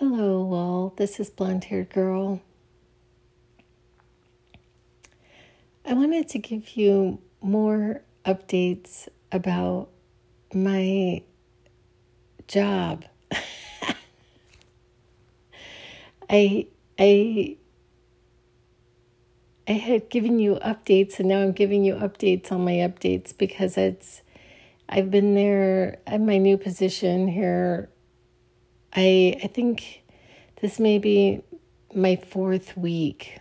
Hello, all. this is Blonde Haired Girl. I wanted to give you more updates about my job. I I I had given you updates and now I'm giving you updates on my updates because it's I've been there at my new position here. I I think this may be my fourth week.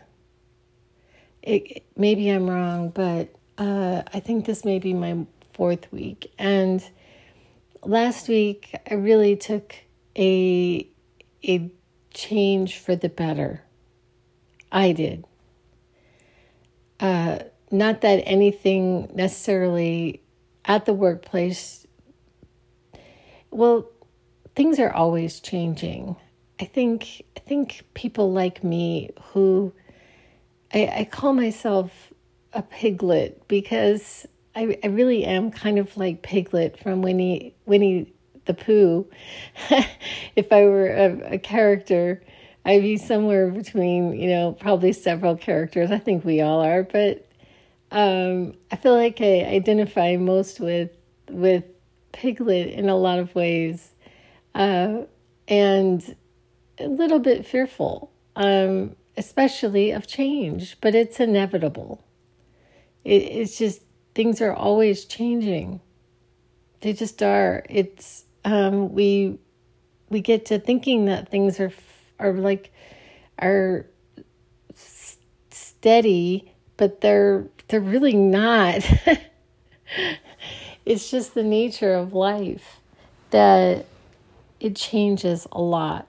It, maybe I'm wrong, but uh, I think this may be my fourth week. And last week, I really took a a change for the better. I did. Uh, not that anything necessarily at the workplace. Well, things are always changing. I think I think people like me who I, I call myself a piglet because I, I really am kind of like Piglet from Winnie Winnie the Pooh. if I were a, a, character, I'd be somewhere between, you know, probably several characters. I think we all are, but um, I feel like I identify most with with Piglet in a lot of ways, uh, and a little bit fearful, um, especially of change. But it's inevitable. It, it's just things are always changing. They just are. It's um, we we get to thinking that things are are like are steady, but they're they're really not. it's just the nature of life that it changes a lot.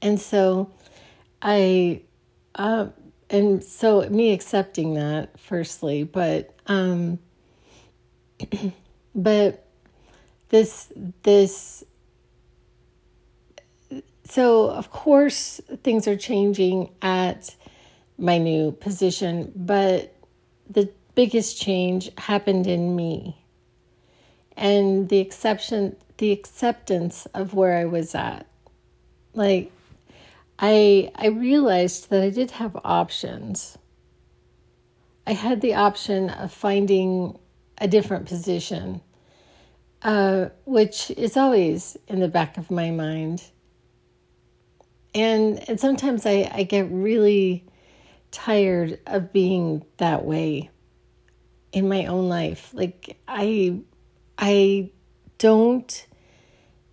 And so I uh, and so me accepting that firstly, but um but this this so of course things are changing at my new position, but the biggest change happened in me. And the exception the acceptance of where I was at. Like I I realized that I did have options. I had the option of finding a different position, uh, which is always in the back of my mind. And and sometimes I, I get really tired of being that way in my own life. Like I I don't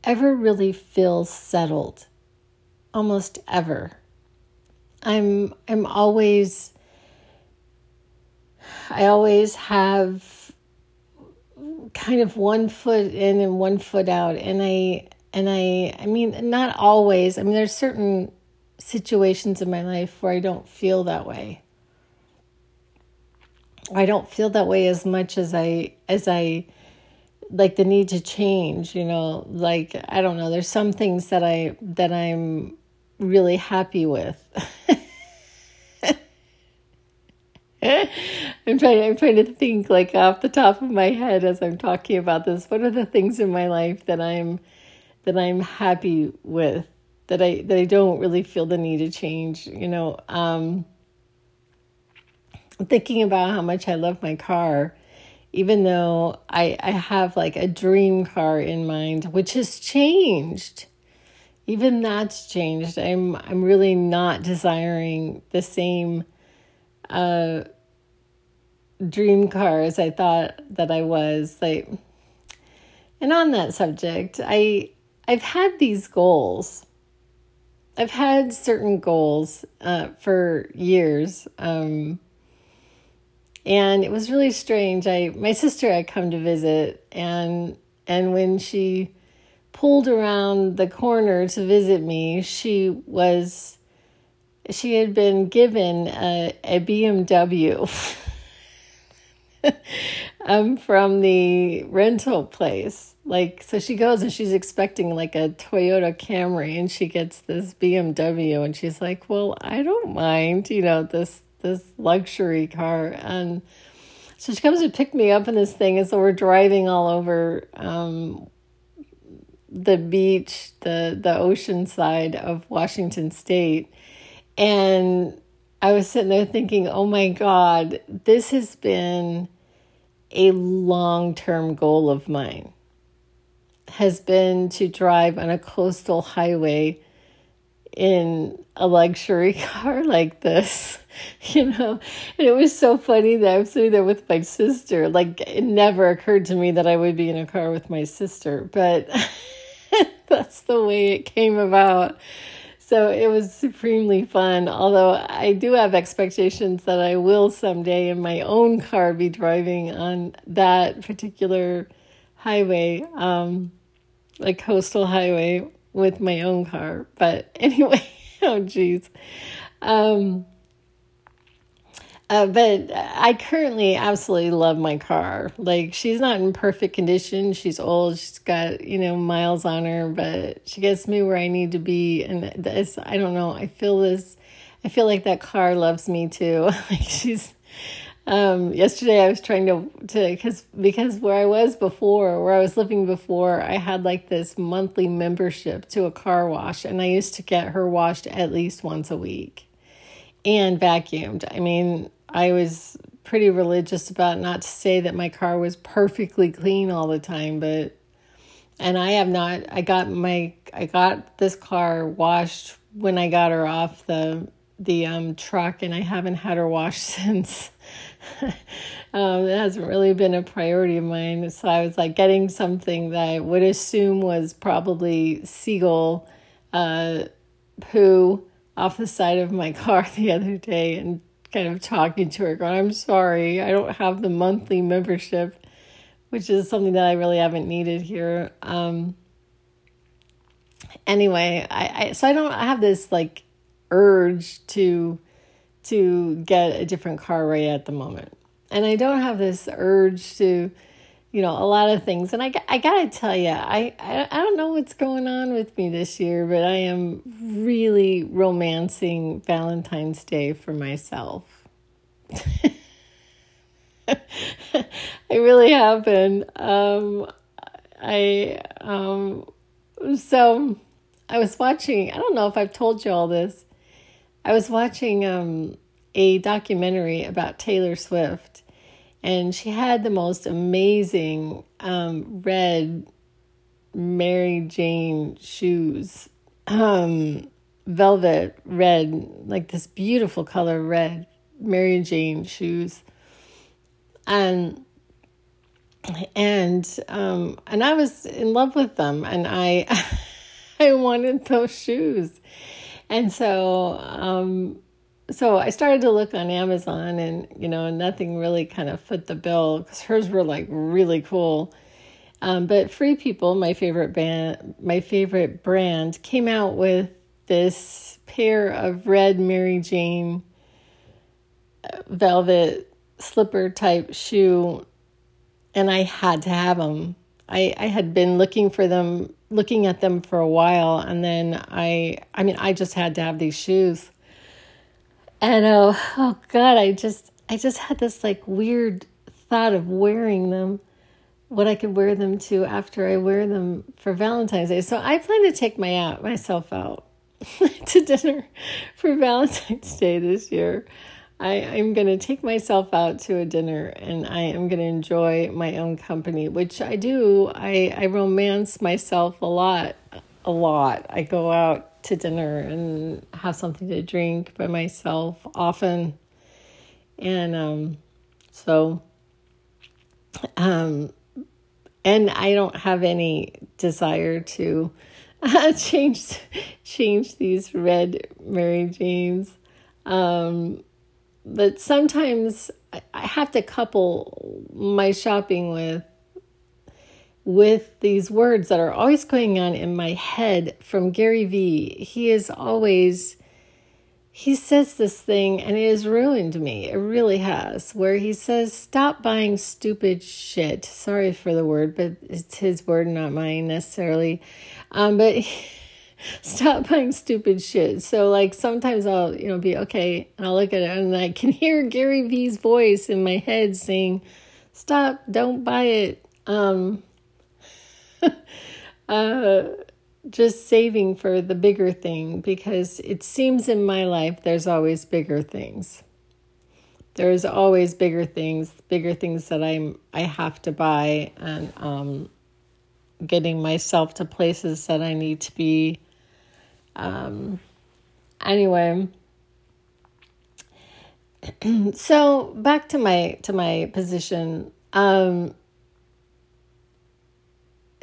ever really feel settled almost ever. I'm I'm always I always have kind of one foot in and one foot out and I and I I mean not always. I mean there's certain situations in my life where I don't feel that way. I don't feel that way as much as I as I like the need to change, you know, like I don't know, there's some things that I that I'm really happy with. I'm trying I'm trying to think like off the top of my head as I'm talking about this. What are the things in my life that I'm that I'm happy with? That I that I don't really feel the need to change, you know. Um thinking about how much I love my car, even though I I have like a dream car in mind, which has changed even that's changed. I'm I'm really not desiring the same uh, dream car as I thought that I was. Like, and on that subject, I I've had these goals. I've had certain goals uh, for years, um, and it was really strange. I my sister had come to visit, and and when she pulled around the corner to visit me, she was she had been given a, a BMW um, from the rental place. Like, so she goes and she's expecting like a Toyota Camry, and she gets this BMW, and she's like, "Well, I don't mind, you know, this this luxury car." And so she comes to pick me up in this thing, and so we're driving all over um, the beach, the the ocean side of Washington State, and I was sitting there thinking, "Oh my God, this has been a long term goal of mine." Has been to drive on a coastal highway in a luxury car like this, you know. And it was so funny that I'm sitting there with my sister. Like, it never occurred to me that I would be in a car with my sister, but that's the way it came about. So it was supremely fun. Although I do have expectations that I will someday in my own car be driving on that particular highway, um, like coastal highway with my own car. But anyway, oh jeez. Um, uh, but I currently absolutely love my car. Like she's not in perfect condition. She's old. She's got you know miles on her, but she gets me where I need to be. And this, I don't know. I feel this. I feel like that car loves me too. like she's um, yesterday I was trying to to because because where I was before, where I was living before, I had like this monthly membership to a car wash, and I used to get her washed at least once a week, and vacuumed. I mean, I was pretty religious about not to say that my car was perfectly clean all the time, but and I have not. I got my I got this car washed when I got her off the the um, truck, and I haven't had her washed since. Um, it hasn't really been a priority of mine. So I was like getting something that I would assume was probably seagull uh, poo off the side of my car the other day and kind of talking to her, going, I'm sorry, I don't have the monthly membership, which is something that I really haven't needed here. Um, anyway, I, I so I don't have this like urge to to get a different car right at the moment. And I don't have this urge to, you know, a lot of things. And I, I gotta tell you, I, I, I don't know what's going on with me this year, but I am really romancing Valentine's Day for myself. I really have been. Um, I, um, so I was watching, I don't know if I've told you all this. I was watching um, a documentary about Taylor Swift, and she had the most amazing um, red Mary Jane shoes, um, velvet red, like this beautiful color red Mary Jane shoes, and and um, and I was in love with them, and I I wanted those shoes and so um, so I started to look on Amazon, and you know, nothing really kind of fit the bill because hers were like really cool. Um, but Free People, my favorite band, my favorite brand, came out with this pair of red Mary Jane uh, velvet slipper type shoe, and I had to have them. I, I had been looking for them looking at them for a while and then I I mean I just had to have these shoes. And oh, oh god, I just I just had this like weird thought of wearing them what I could wear them to after I wear them for Valentine's Day. So I plan to take my out myself out to dinner for Valentine's Day this year. I, am going to take myself out to a dinner and I am going to enjoy my own company, which I do. I, I romance myself a lot, a lot. I go out to dinner and have something to drink by myself often. And um, so, um, and I don't have any desire to uh, change change these red Mary Janes. Um, but sometimes I have to couple my shopping with with these words that are always going on in my head from Gary Vee. He is always he says this thing and it has ruined me. It really has. Where he says, "Stop buying stupid shit." Sorry for the word, but it's his word, not mine necessarily. Um, but. stop buying stupid shit. So like sometimes I'll, you know, be okay and I'll look at it and I can hear Gary Vee's voice in my head saying, Stop, don't buy it. Um uh, just saving for the bigger thing because it seems in my life there's always bigger things. There's always bigger things, bigger things that I'm I have to buy and um, getting myself to places that I need to be. Um, anyway, so back to my to my position. Um,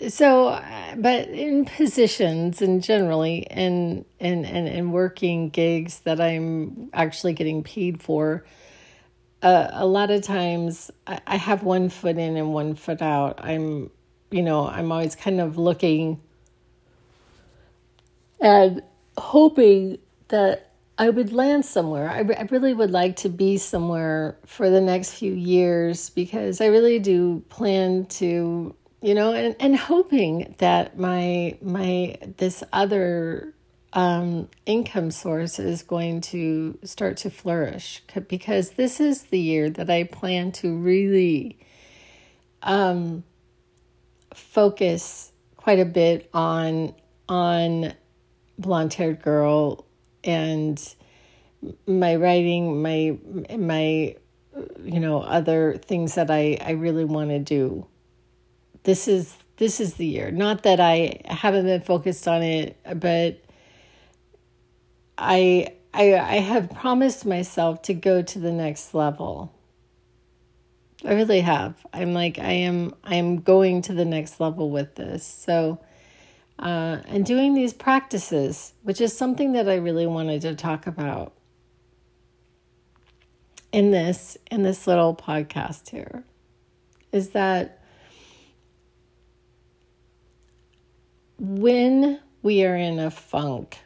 so but in positions and generally in in in, in working gigs that i'm actually getting paid for uh, a lot of times I, I have one foot in and one foot out i'm you know i'm always kind of looking and hoping that I would land somewhere. I, I really would like to be somewhere for the next few years because I really do plan to you know and, and hoping that my my this other um, income source is going to start to flourish because this is the year that I plan to really um, focus quite a bit on on blonde haired girl and my writing my my you know other things that I I really want to do this is this is the year. Not that I haven't been focused on it, but I I I have promised myself to go to the next level. I really have. I'm like I am I am going to the next level with this. So uh, and doing these practices, which is something that I really wanted to talk about in this in this little podcast here, is that when we are in a funk,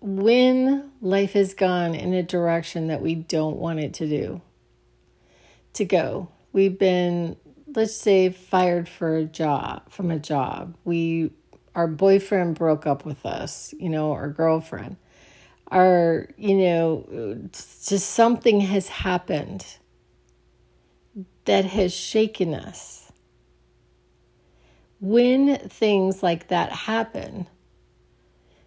when life has gone in a direction that we don't want it to do, to go, we've been, let's say, fired for a job, from a job. We, our boyfriend broke up with us, you know, our girlfriend. Our, you know, just something has happened that has shaken us when things like that happen,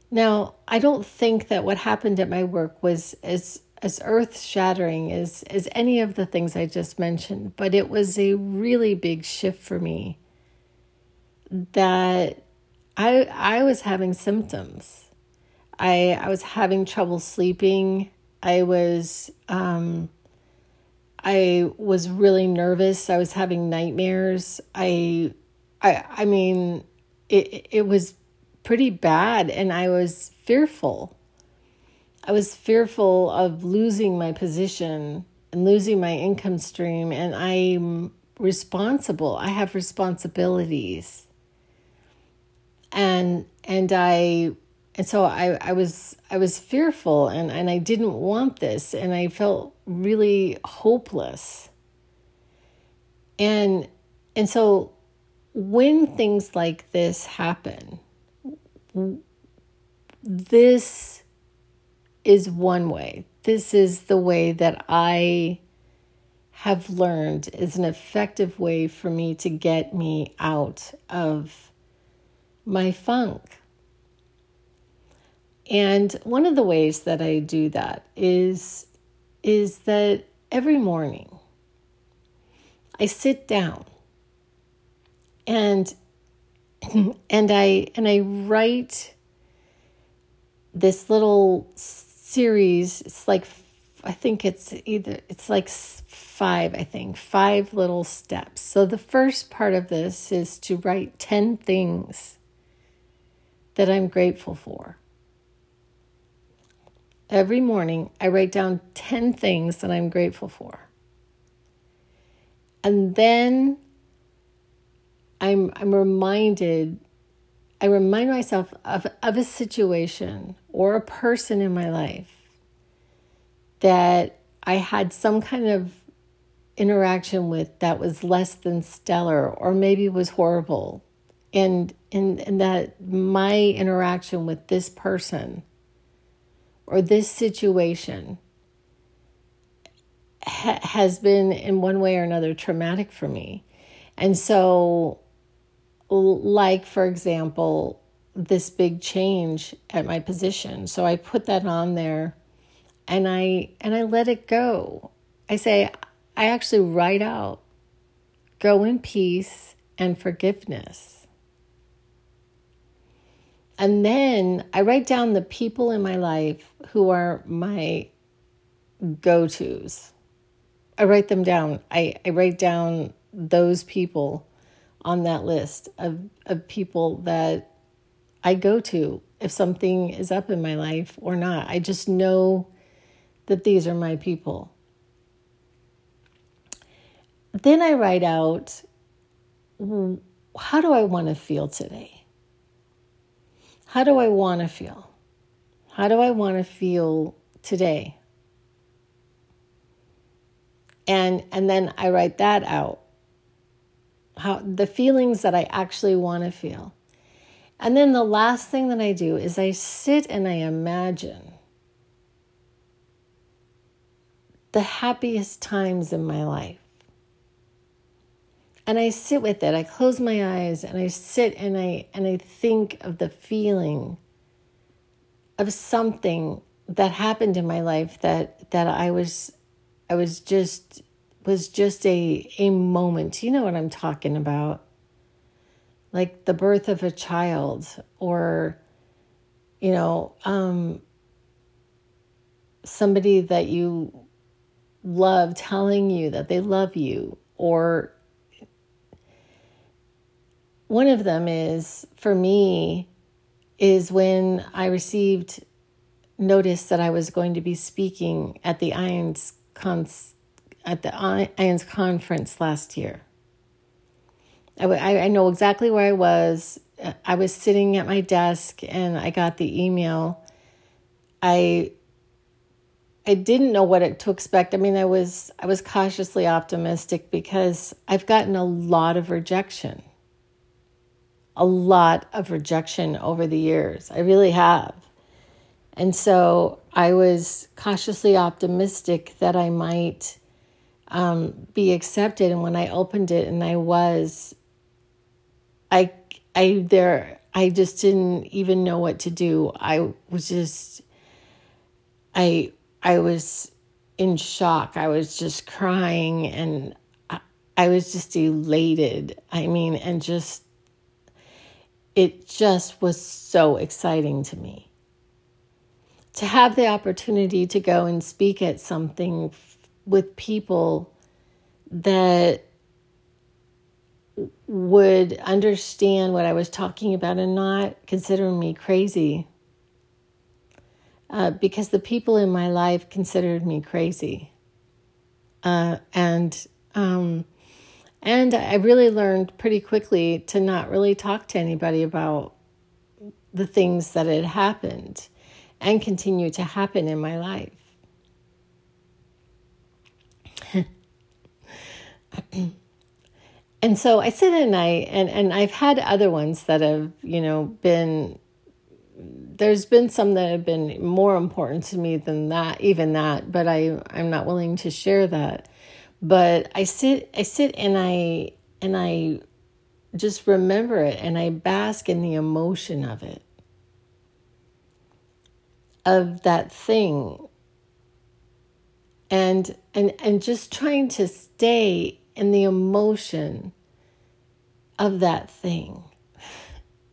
now I don't think that what happened at my work was as as earth shattering as as any of the things I just mentioned, but it was a really big shift for me that I I was having symptoms. I I was having trouble sleeping. I was um I was really nervous. I was having nightmares. I I I mean, it it was pretty bad, and I was fearful. I was fearful of losing my position and losing my income stream, and I'm responsible. I have responsibilities, and and I and so I, I was I was fearful and, and I didn't want this and I felt really hopeless. And and so when things like this happen, this is one way. This is the way that I have learned is an effective way for me to get me out of my funk. And one of the ways that I do that is is that every morning I sit down and and I and I write this little series. It's like I think it's either it's like five. I think five little steps. So the first part of this is to write ten things that I'm grateful for. Every morning, I write down 10 things that I'm grateful for. And then I'm I'm reminded I remind myself of, of a situation or a person in my life that I had some kind of interaction with that was less than stellar or maybe was horrible. And, and, and that my interaction with this person or this situation ha- has been in one way or another traumatic for me. And so like for example this big change at my position. So i put that on there and i and i let it go. I say i actually write out go in peace and forgiveness and then i write down the people in my life who are my go-to's i write them down i, I write down those people on that list of, of people that I go to if something is up in my life or not. I just know that these are my people. Then I write out how do I want to feel today? How do I want to feel? How do I want to feel today? And and then I write that out how the feelings that I actually want to feel. And then the last thing that I do is I sit and I imagine the happiest times in my life. And I sit with it. I close my eyes and I sit and I and I think of the feeling of something that happened in my life that that I was I was just was just a a moment. You know what I'm talking about. Like the birth of a child or you know, um somebody that you love telling you that they love you or one of them is for me is when I received notice that I was going to be speaking at the IANDS cons- at the IANDS conference last year. I, I know exactly where I was. I was sitting at my desk and I got the email. I I didn't know what to expect. I mean, I was I was cautiously optimistic because I've gotten a lot of rejection. A lot of rejection over the years. I really have. And so I was cautiously optimistic that I might um, be accepted. And when I opened it and I was, I, I, there, I just didn't even know what to do. I was just, I, I was in shock. I was just crying and I, I was just elated. I mean, and just, it just was so exciting to me to have the opportunity to go and speak at something with people that would understand what I was talking about and not consider me crazy. Uh, because the people in my life considered me crazy. Uh, and um, and I really learned pretty quickly to not really talk to anybody about the things that had happened and continue to happen in my life. and so I sit and I and and I've had other ones that have you know been there's been some that have been more important to me than that even that but I I'm not willing to share that but I sit I sit and I and I just remember it and I bask in the emotion of it of that thing. And and and just trying to stay in the emotion of that thing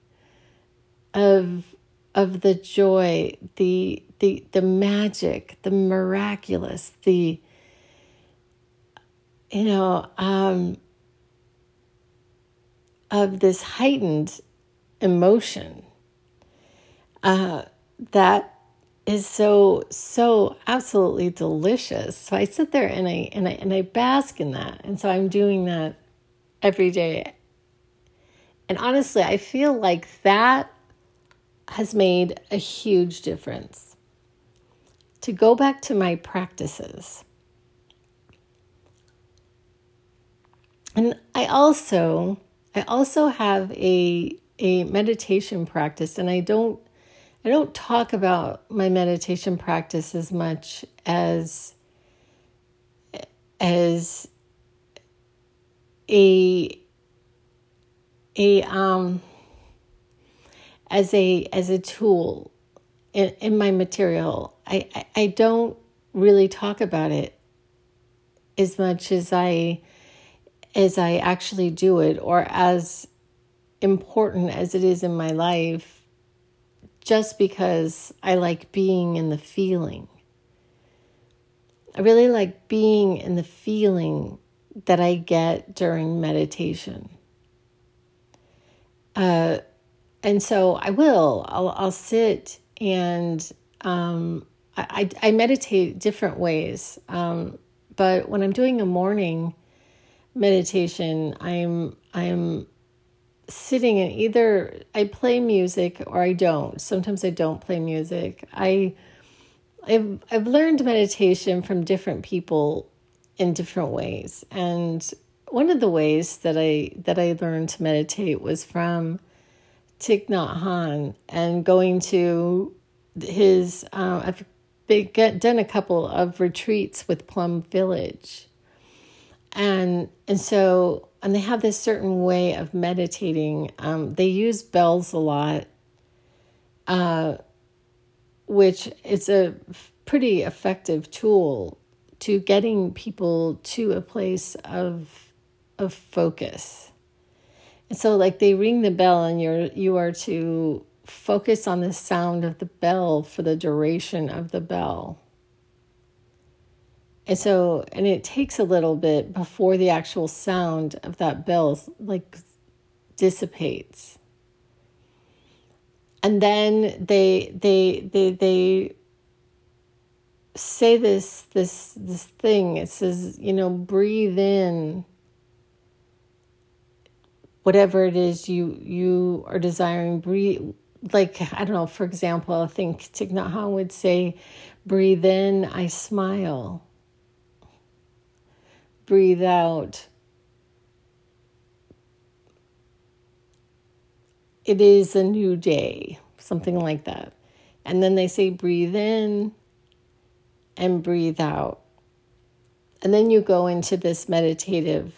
of of the joy the the the magic the miraculous the you know um of this heightened emotion uh that is so so absolutely delicious. So I sit there and I and I and I bask in that. And so I'm doing that every day. And honestly, I feel like that has made a huge difference. To go back to my practices. And I also I also have a a meditation practice and I don't I don't talk about my meditation practice as much as as a a um as a as a tool in, in my material. I, I, I don't really talk about it as much as I as I actually do it or as important as it is in my life just because I like being in the feeling. I really like being in the feeling that I get during meditation. Uh, and so I will. I'll, I'll sit and um, I, I, meditate different ways. Um, but when I'm doing a morning meditation, I'm I'm sitting and either I play music or I don't. Sometimes I don't play music. I I've I've learned meditation from different people in different ways. And one of the ways that I that I learned to meditate was from Thich Nhat Hanh going to his. Uh, I've been, done a couple of retreats with Plum Village, and and so and they have this certain way of meditating. Um, they use bells a lot, uh, which is a pretty effective tool to getting people to a place of of focus. And so like they ring the bell and you're you are to focus on the sound of the bell for the duration of the bell. And so and it takes a little bit before the actual sound of that bell like dissipates. And then they they they they say this this this thing. It says you know breathe in whatever it is you you are desiring. Breathe like i don't know for example i think Thich Nhat Hanh would say breathe in i smile breathe out it is a new day something like that and then they say breathe in and breathe out. And then you go into this meditative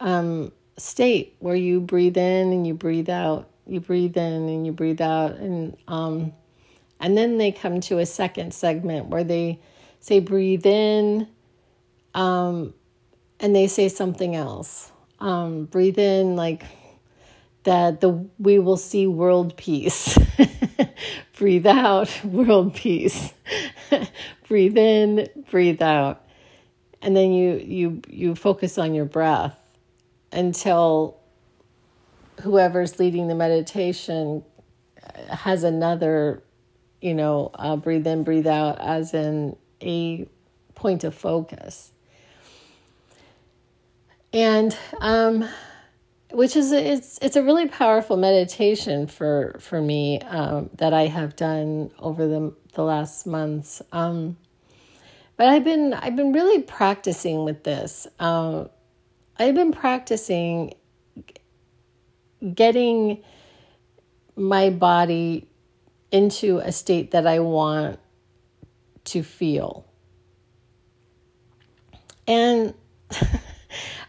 um, state where you breathe in and you breathe out. You breathe in and you breathe out, and um, and then they come to a second segment where they say breathe in, um, and they say something else. Um, breathe in like that the we will see world peace. breathe out, world peace. breathe in, breathe out. And then you you you focus on your breath until whoever's leading the meditation has another, you know, uh, breathe in, breathe out as in a point of focus. And um, which is it's it's a really powerful meditation for for me um, that I have done over the the last months. Um, but I've been I've been really practicing with this. Um, I've been practicing getting my body into a state that I want to feel. And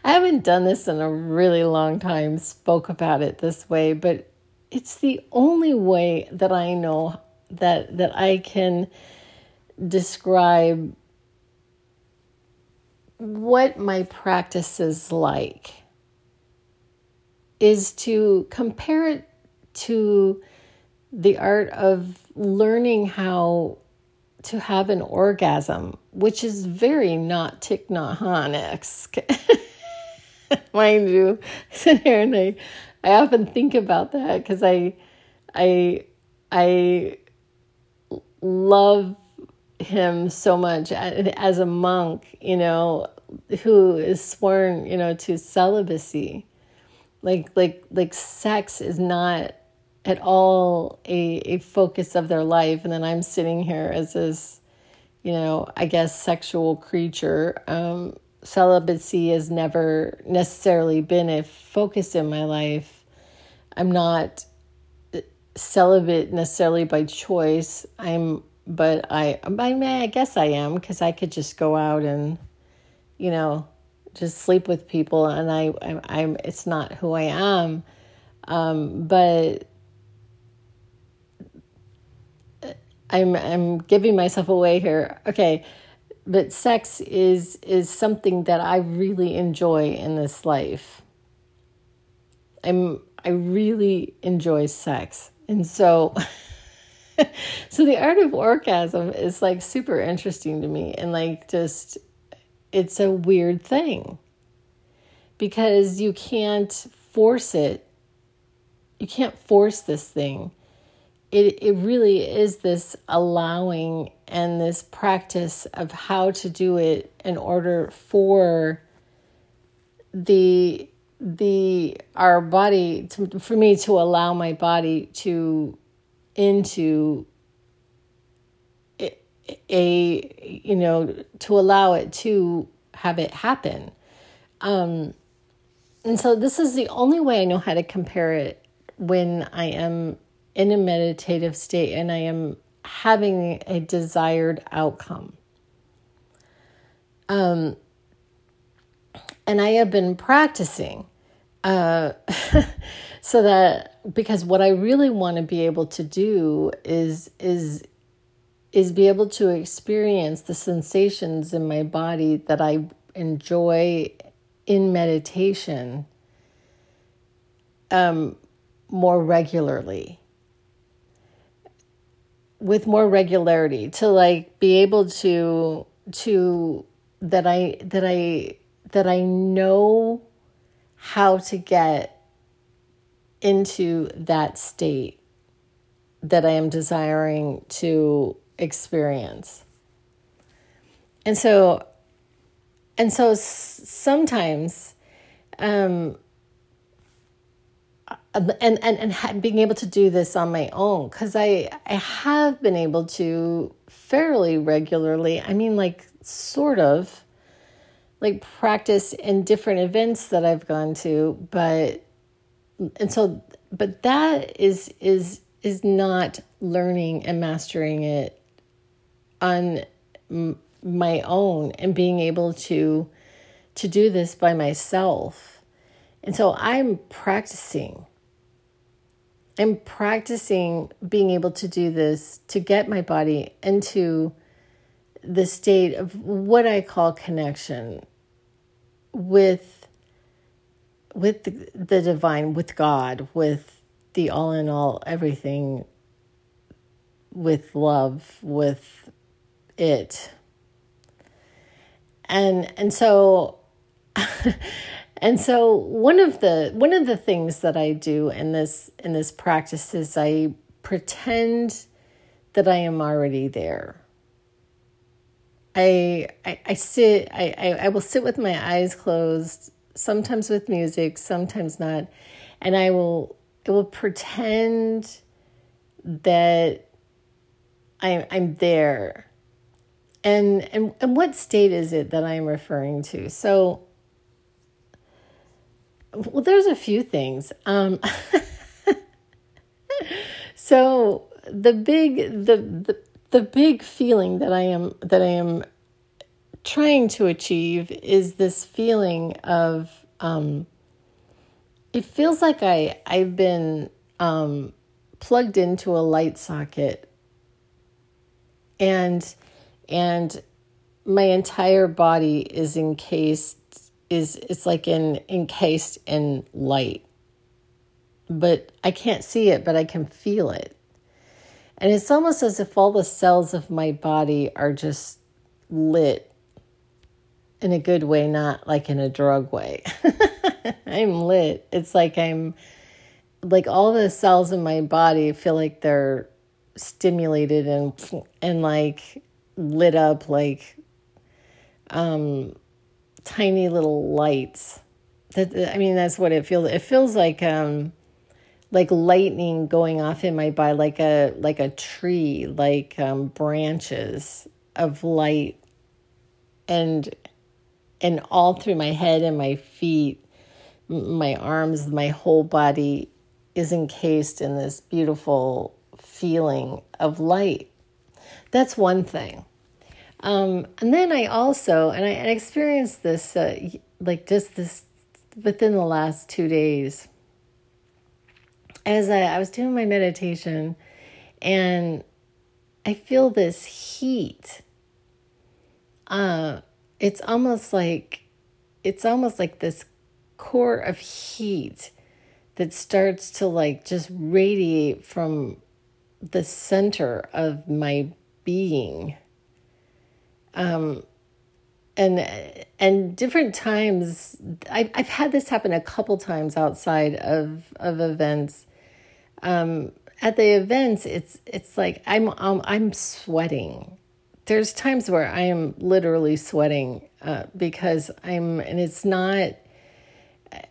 I haven't done this in a really long time, spoke about it this way, but it's the only way that I know that that I can describe what my practice is like is to compare it to the art of learning how to have an orgasm, which is very not Thich Nhat Hanh mind you. Sit here and I, I often think about that because I, I, I love him so much as a monk, you know, who is sworn, you know, to celibacy. Like, like, like, sex is not at all a, a focus of their life. And then I'm sitting here as this, you know, I guess sexual creature, um, celibacy has never necessarily been a focus in my life. I'm not celibate necessarily by choice. I'm, but I, I mean, I guess I am because I could just go out and, you know, just sleep with people and I, I'm, I'm it's not who I am. Um, but I'm I'm giving myself away here. Okay. But sex is is something that I really enjoy in this life. I'm I really enjoy sex. And so so the art of orgasm is like super interesting to me and like just it's a weird thing because you can't force it you can't force this thing it it really is this allowing and this practice of how to do it in order for the the our body to, for me to allow my body to into a, a you know to allow it to have it happen. Um and so this is the only way i know how to compare it when i am in a meditative state and i am having a desired outcome. Um and i have been practicing uh so that because what I really want to be able to do is is is be able to experience the sensations in my body that I enjoy in meditation um, more regularly with more regularity to like be able to to that I that I that I know how to get into that state that I am desiring to experience. And so, and so sometimes, um, and, and, and being able to do this on my own, because I, I have been able to fairly regularly, I mean, like, sort of, like practice in different events that I've gone to, but and so but that is is is not learning and mastering it on my own and being able to to do this by myself. And so i'm practicing i'm practicing being able to do this to get my body into the state of what i call connection with with the, the divine, with God, with the all in all, everything, with love, with it. And and so and so one of the one of the things that I do in this in this practice is I pretend that I am already there. I I, I sit I, I, I will sit with my eyes closed sometimes with music, sometimes not. And I will I will pretend that I I'm there. And and and what state is it that I'm referring to? So well there's a few things. Um so the big the, the the big feeling that I am that I am trying to achieve is this feeling of um, it feels like I I've been um, plugged into a light socket and and my entire body is encased is it's like in encased in light but I can't see it but I can feel it and it's almost as if all the cells of my body are just lit in a good way, not like in a drug way. I'm lit. It's like I'm like all the cells in my body feel like they're stimulated and and like lit up like um tiny little lights. That I mean that's what it feels. It feels like um like lightning going off in my body like a like a tree, like um branches of light and and all through my head and my feet, my arms, my whole body is encased in this beautiful feeling of light. That's one thing. Um, and then I also, and I, I experienced this uh, like just this within the last two days. As I, I was doing my meditation, and I feel this heat. Uh, it's almost like it's almost like this core of heat that starts to like just radiate from the center of my being. Um, and and different times I've, I've had this happen a couple times outside of of events. Um, at the events it's it's like i'm um, i'm sweating. There's times where i am literally sweating uh, because i'm and it's not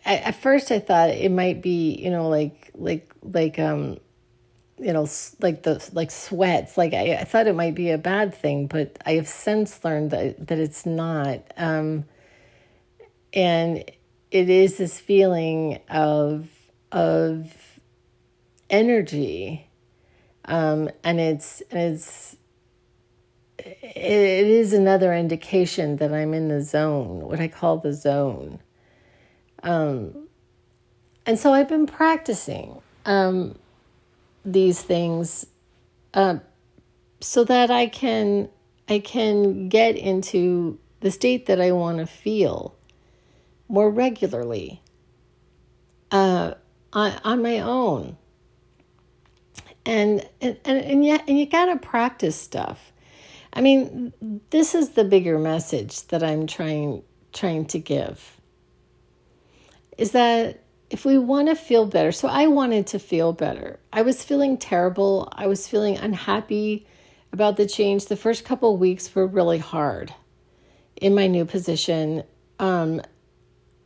at first i thought it might be you know like like like um you know like the like sweats like I, I thought it might be a bad thing but i have since learned that that it's not um and it is this feeling of of energy um and it's and it's it is another indication that i'm in the zone what i call the zone. Um and so i've been practicing um these things uh, so that I can I can get into the state that I want to feel more regularly uh, on, on my own. And and and yet and you got to practice stuff. I mean, this is the bigger message that I'm trying trying to give. Is that if we want to feel better, so I wanted to feel better. I was feeling terrible. I was feeling unhappy about the change. The first couple weeks were really hard in my new position. Um,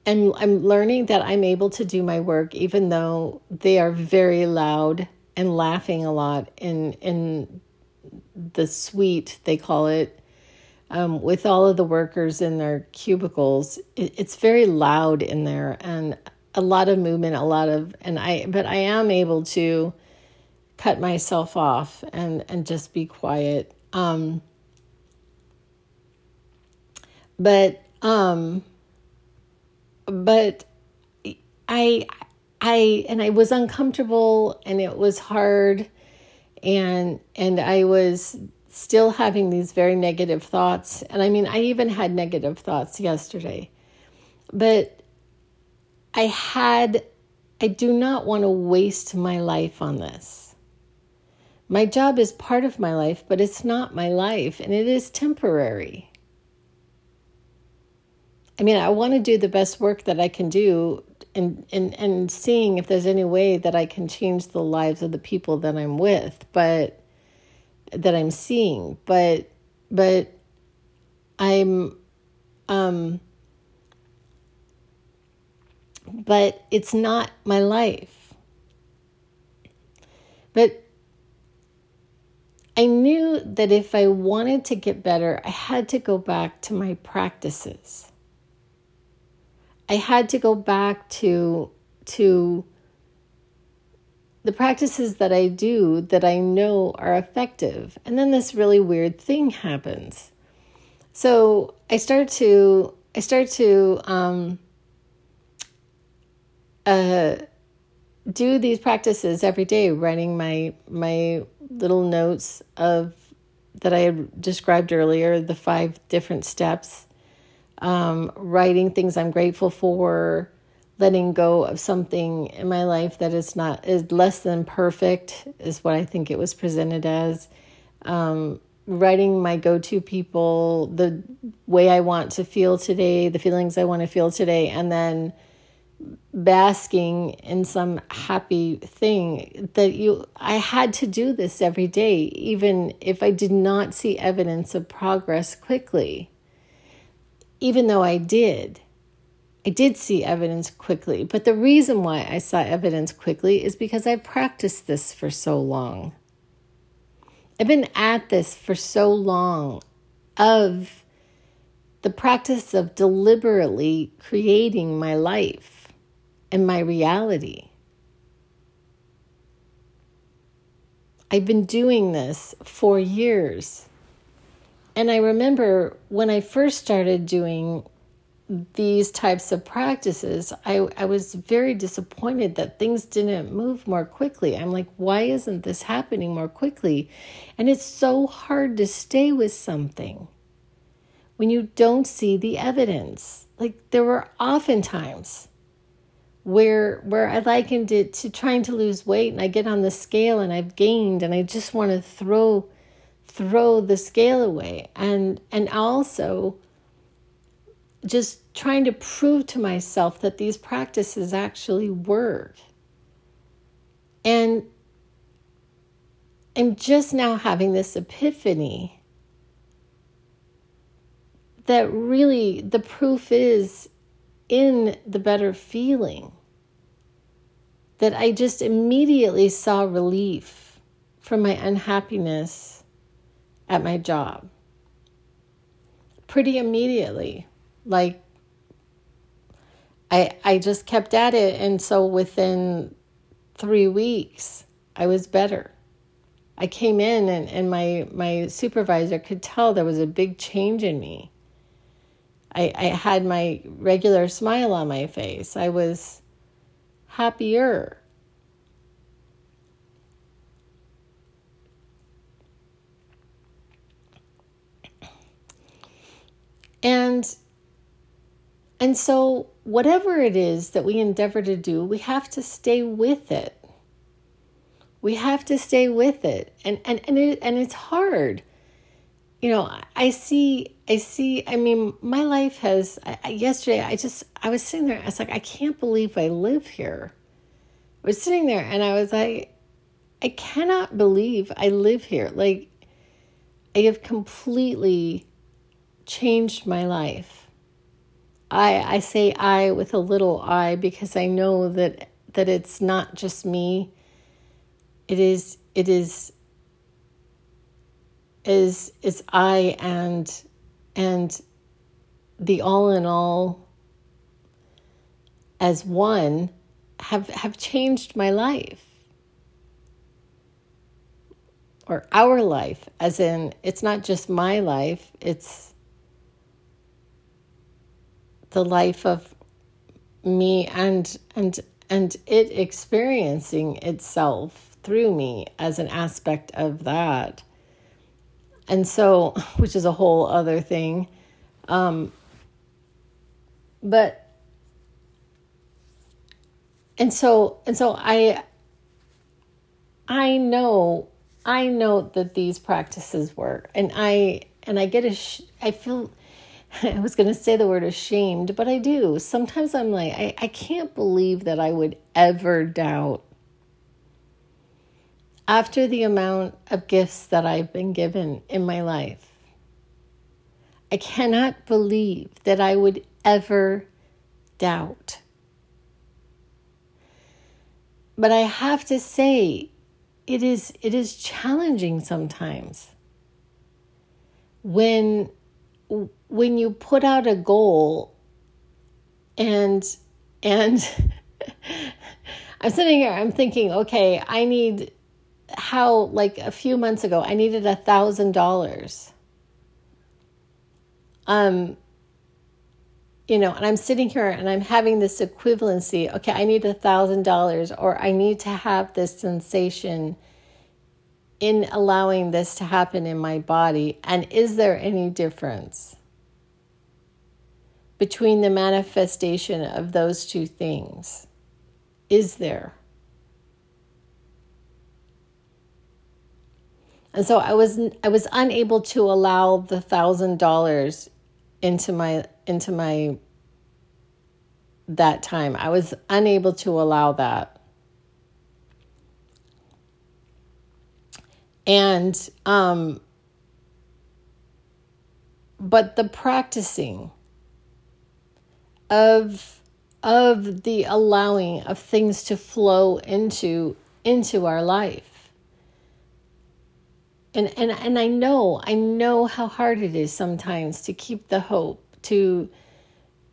and I'm learning that I'm able to do my work even though they are very loud and laughing a lot in in the suite they call it um, with all of the workers in their cubicles. It, it's very loud in there, and a lot of movement, a lot of, and I, but I am able to cut myself off and and just be quiet. Um, but um, but I I and I was uncomfortable and it was hard and and I was still having these very negative thoughts and I mean I even had negative thoughts yesterday. But I had, I do not want to waste my life on this. My job is part of my life, but it's not my life and it is temporary. I mean, I want to do the best work that I can do and, and, and seeing if there's any way that I can change the lives of the people that I'm with, but that I'm seeing. But, but I'm, um, but it's not my life. But I knew that if I wanted to get better, I had to go back to my practices. I had to go back to to the practices that I do that I know are effective. And then this really weird thing happens. So I start to I start to um, uh, do these practices every day, writing my my little notes of that I had described earlier, the five different steps, um, writing things I'm grateful for, letting go of something in my life that is not is less than perfect is what I think it was presented as. Um, writing my go-to people, the way I want to feel today, the feelings I want to feel today, and then basking in some happy thing that you I had to do this every day even if I did not see evidence of progress quickly. Even though I did I did see evidence quickly. But the reason why I saw evidence quickly is because I practiced this for so long. I've been at this for so long of the practice of deliberately creating my life and my reality. I've been doing this for years. And I remember when I first started doing these types of practices, I, I was very disappointed that things didn't move more quickly. I'm like, why isn't this happening more quickly? And it's so hard to stay with something when you don't see the evidence. Like there were often times where where I likened it to trying to lose weight and I get on the scale and I've gained and I just want to throw throw the scale away and and also just trying to prove to myself that these practices actually work. And I'm just now having this epiphany that really the proof is in the better feeling. That I just immediately saw relief from my unhappiness at my job. Pretty immediately like I I just kept at it and so within 3 weeks I was better. I came in and, and my my supervisor could tell there was a big change in me. I, I had my regular smile on my face. I was happier. And and so, whatever it is that we endeavor to do, we have to stay with it. We have to stay with it. And and and it, and it's hard. You know, I see I see I mean, my life has I, yesterday I just I was sitting there I was like I can't believe I live here. I was sitting there and I was like I cannot believe I live here. Like I have completely changed my life I I say I with a little I because I know that that it's not just me. It is it is is is I and and the all in all as one have have changed my life. Or our life as in it's not just my life it's the life of me and and and it experiencing itself through me as an aspect of that and so which is a whole other thing um but and so and so i i know i know that these practices work and i and i get a i feel I was going to say the word ashamed, but I do. Sometimes I'm like, I, I can't believe that I would ever doubt. After the amount of gifts that I've been given in my life, I cannot believe that I would ever doubt. But I have to say, it is it is challenging sometimes when when you put out a goal and and I'm sitting here, I'm thinking, okay, I need how like a few months ago I needed a thousand dollars. Um you know, and I'm sitting here and I'm having this equivalency. Okay, I need a thousand dollars, or I need to have this sensation in allowing this to happen in my body. And is there any difference? between the manifestation of those two things? Is there? And so I was I was unable to allow the thousand dollars into my into my that time. I was unable to allow that. And um but the practicing of of the allowing of things to flow into into our life and and and I know I know how hard it is sometimes to keep the hope to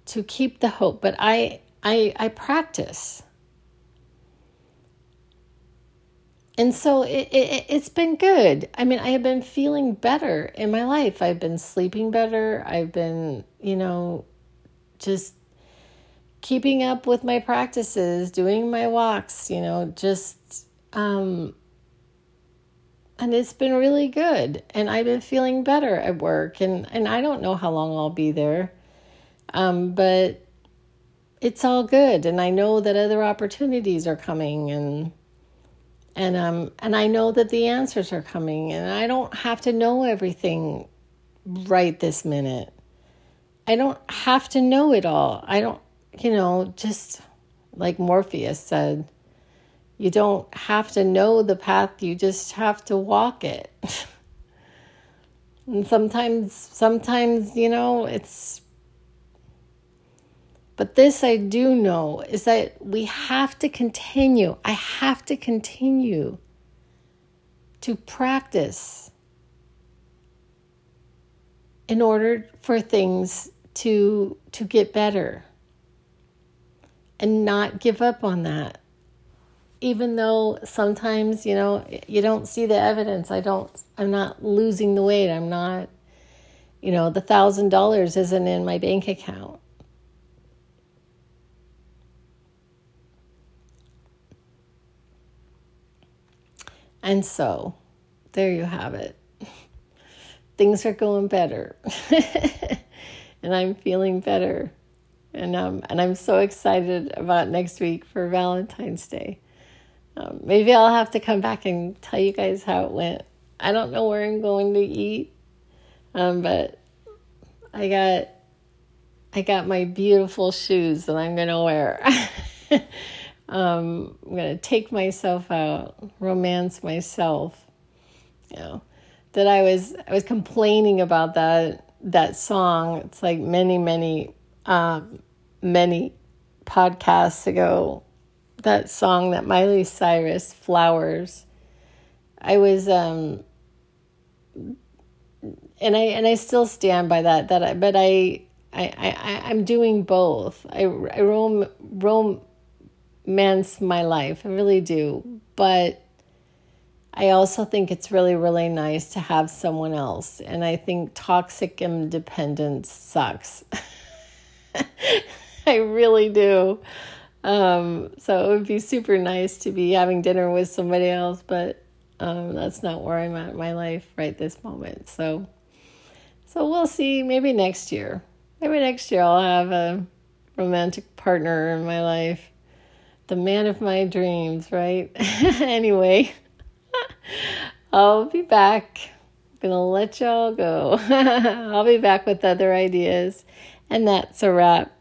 to keep the hope but I I I practice. And so it, it it's been good. I mean i have been feeling better in my life. I've been sleeping better. I've been you know just keeping up with my practices, doing my walks, you know, just um and it's been really good and I've been feeling better at work and and I don't know how long I'll be there. Um but it's all good and I know that other opportunities are coming and and um and I know that the answers are coming and I don't have to know everything right this minute. I don't have to know it all. I don't, you know, just like Morpheus said, you don't have to know the path, you just have to walk it. and sometimes sometimes, you know, it's but this I do know is that we have to continue. I have to continue to practice in order for things to to get better and not give up on that even though sometimes you know you don't see the evidence i don't i'm not losing the weight i'm not you know the thousand dollars isn't in my bank account and so there you have it things are going better and I'm feeling better. And um, and I'm so excited about next week for Valentine's Day. Um, maybe I'll have to come back and tell you guys how it went. I don't know where I'm going to eat, um, but I got I got my beautiful shoes that I'm gonna wear. um, I'm gonna take myself out, romance myself. You know, that I was I was complaining about that that song. It's like many many um, many podcasts ago. That song that Miley Cyrus Flowers. I was um and I and I still stand by that that I but I I, I I'm doing both. I I rom romance my life. I really do. But I also think it's really, really nice to have someone else. And I think toxic independence sucks. I really do. Um, so it would be super nice to be having dinner with somebody else, but um, that's not where I'm at in my life right this moment. So, so we'll see. Maybe next year. Maybe next year I'll have a romantic partner in my life, the man of my dreams. Right? anyway. I'll be back. I'm gonna let y'all go. I'll be back with other ideas. And that's a wrap.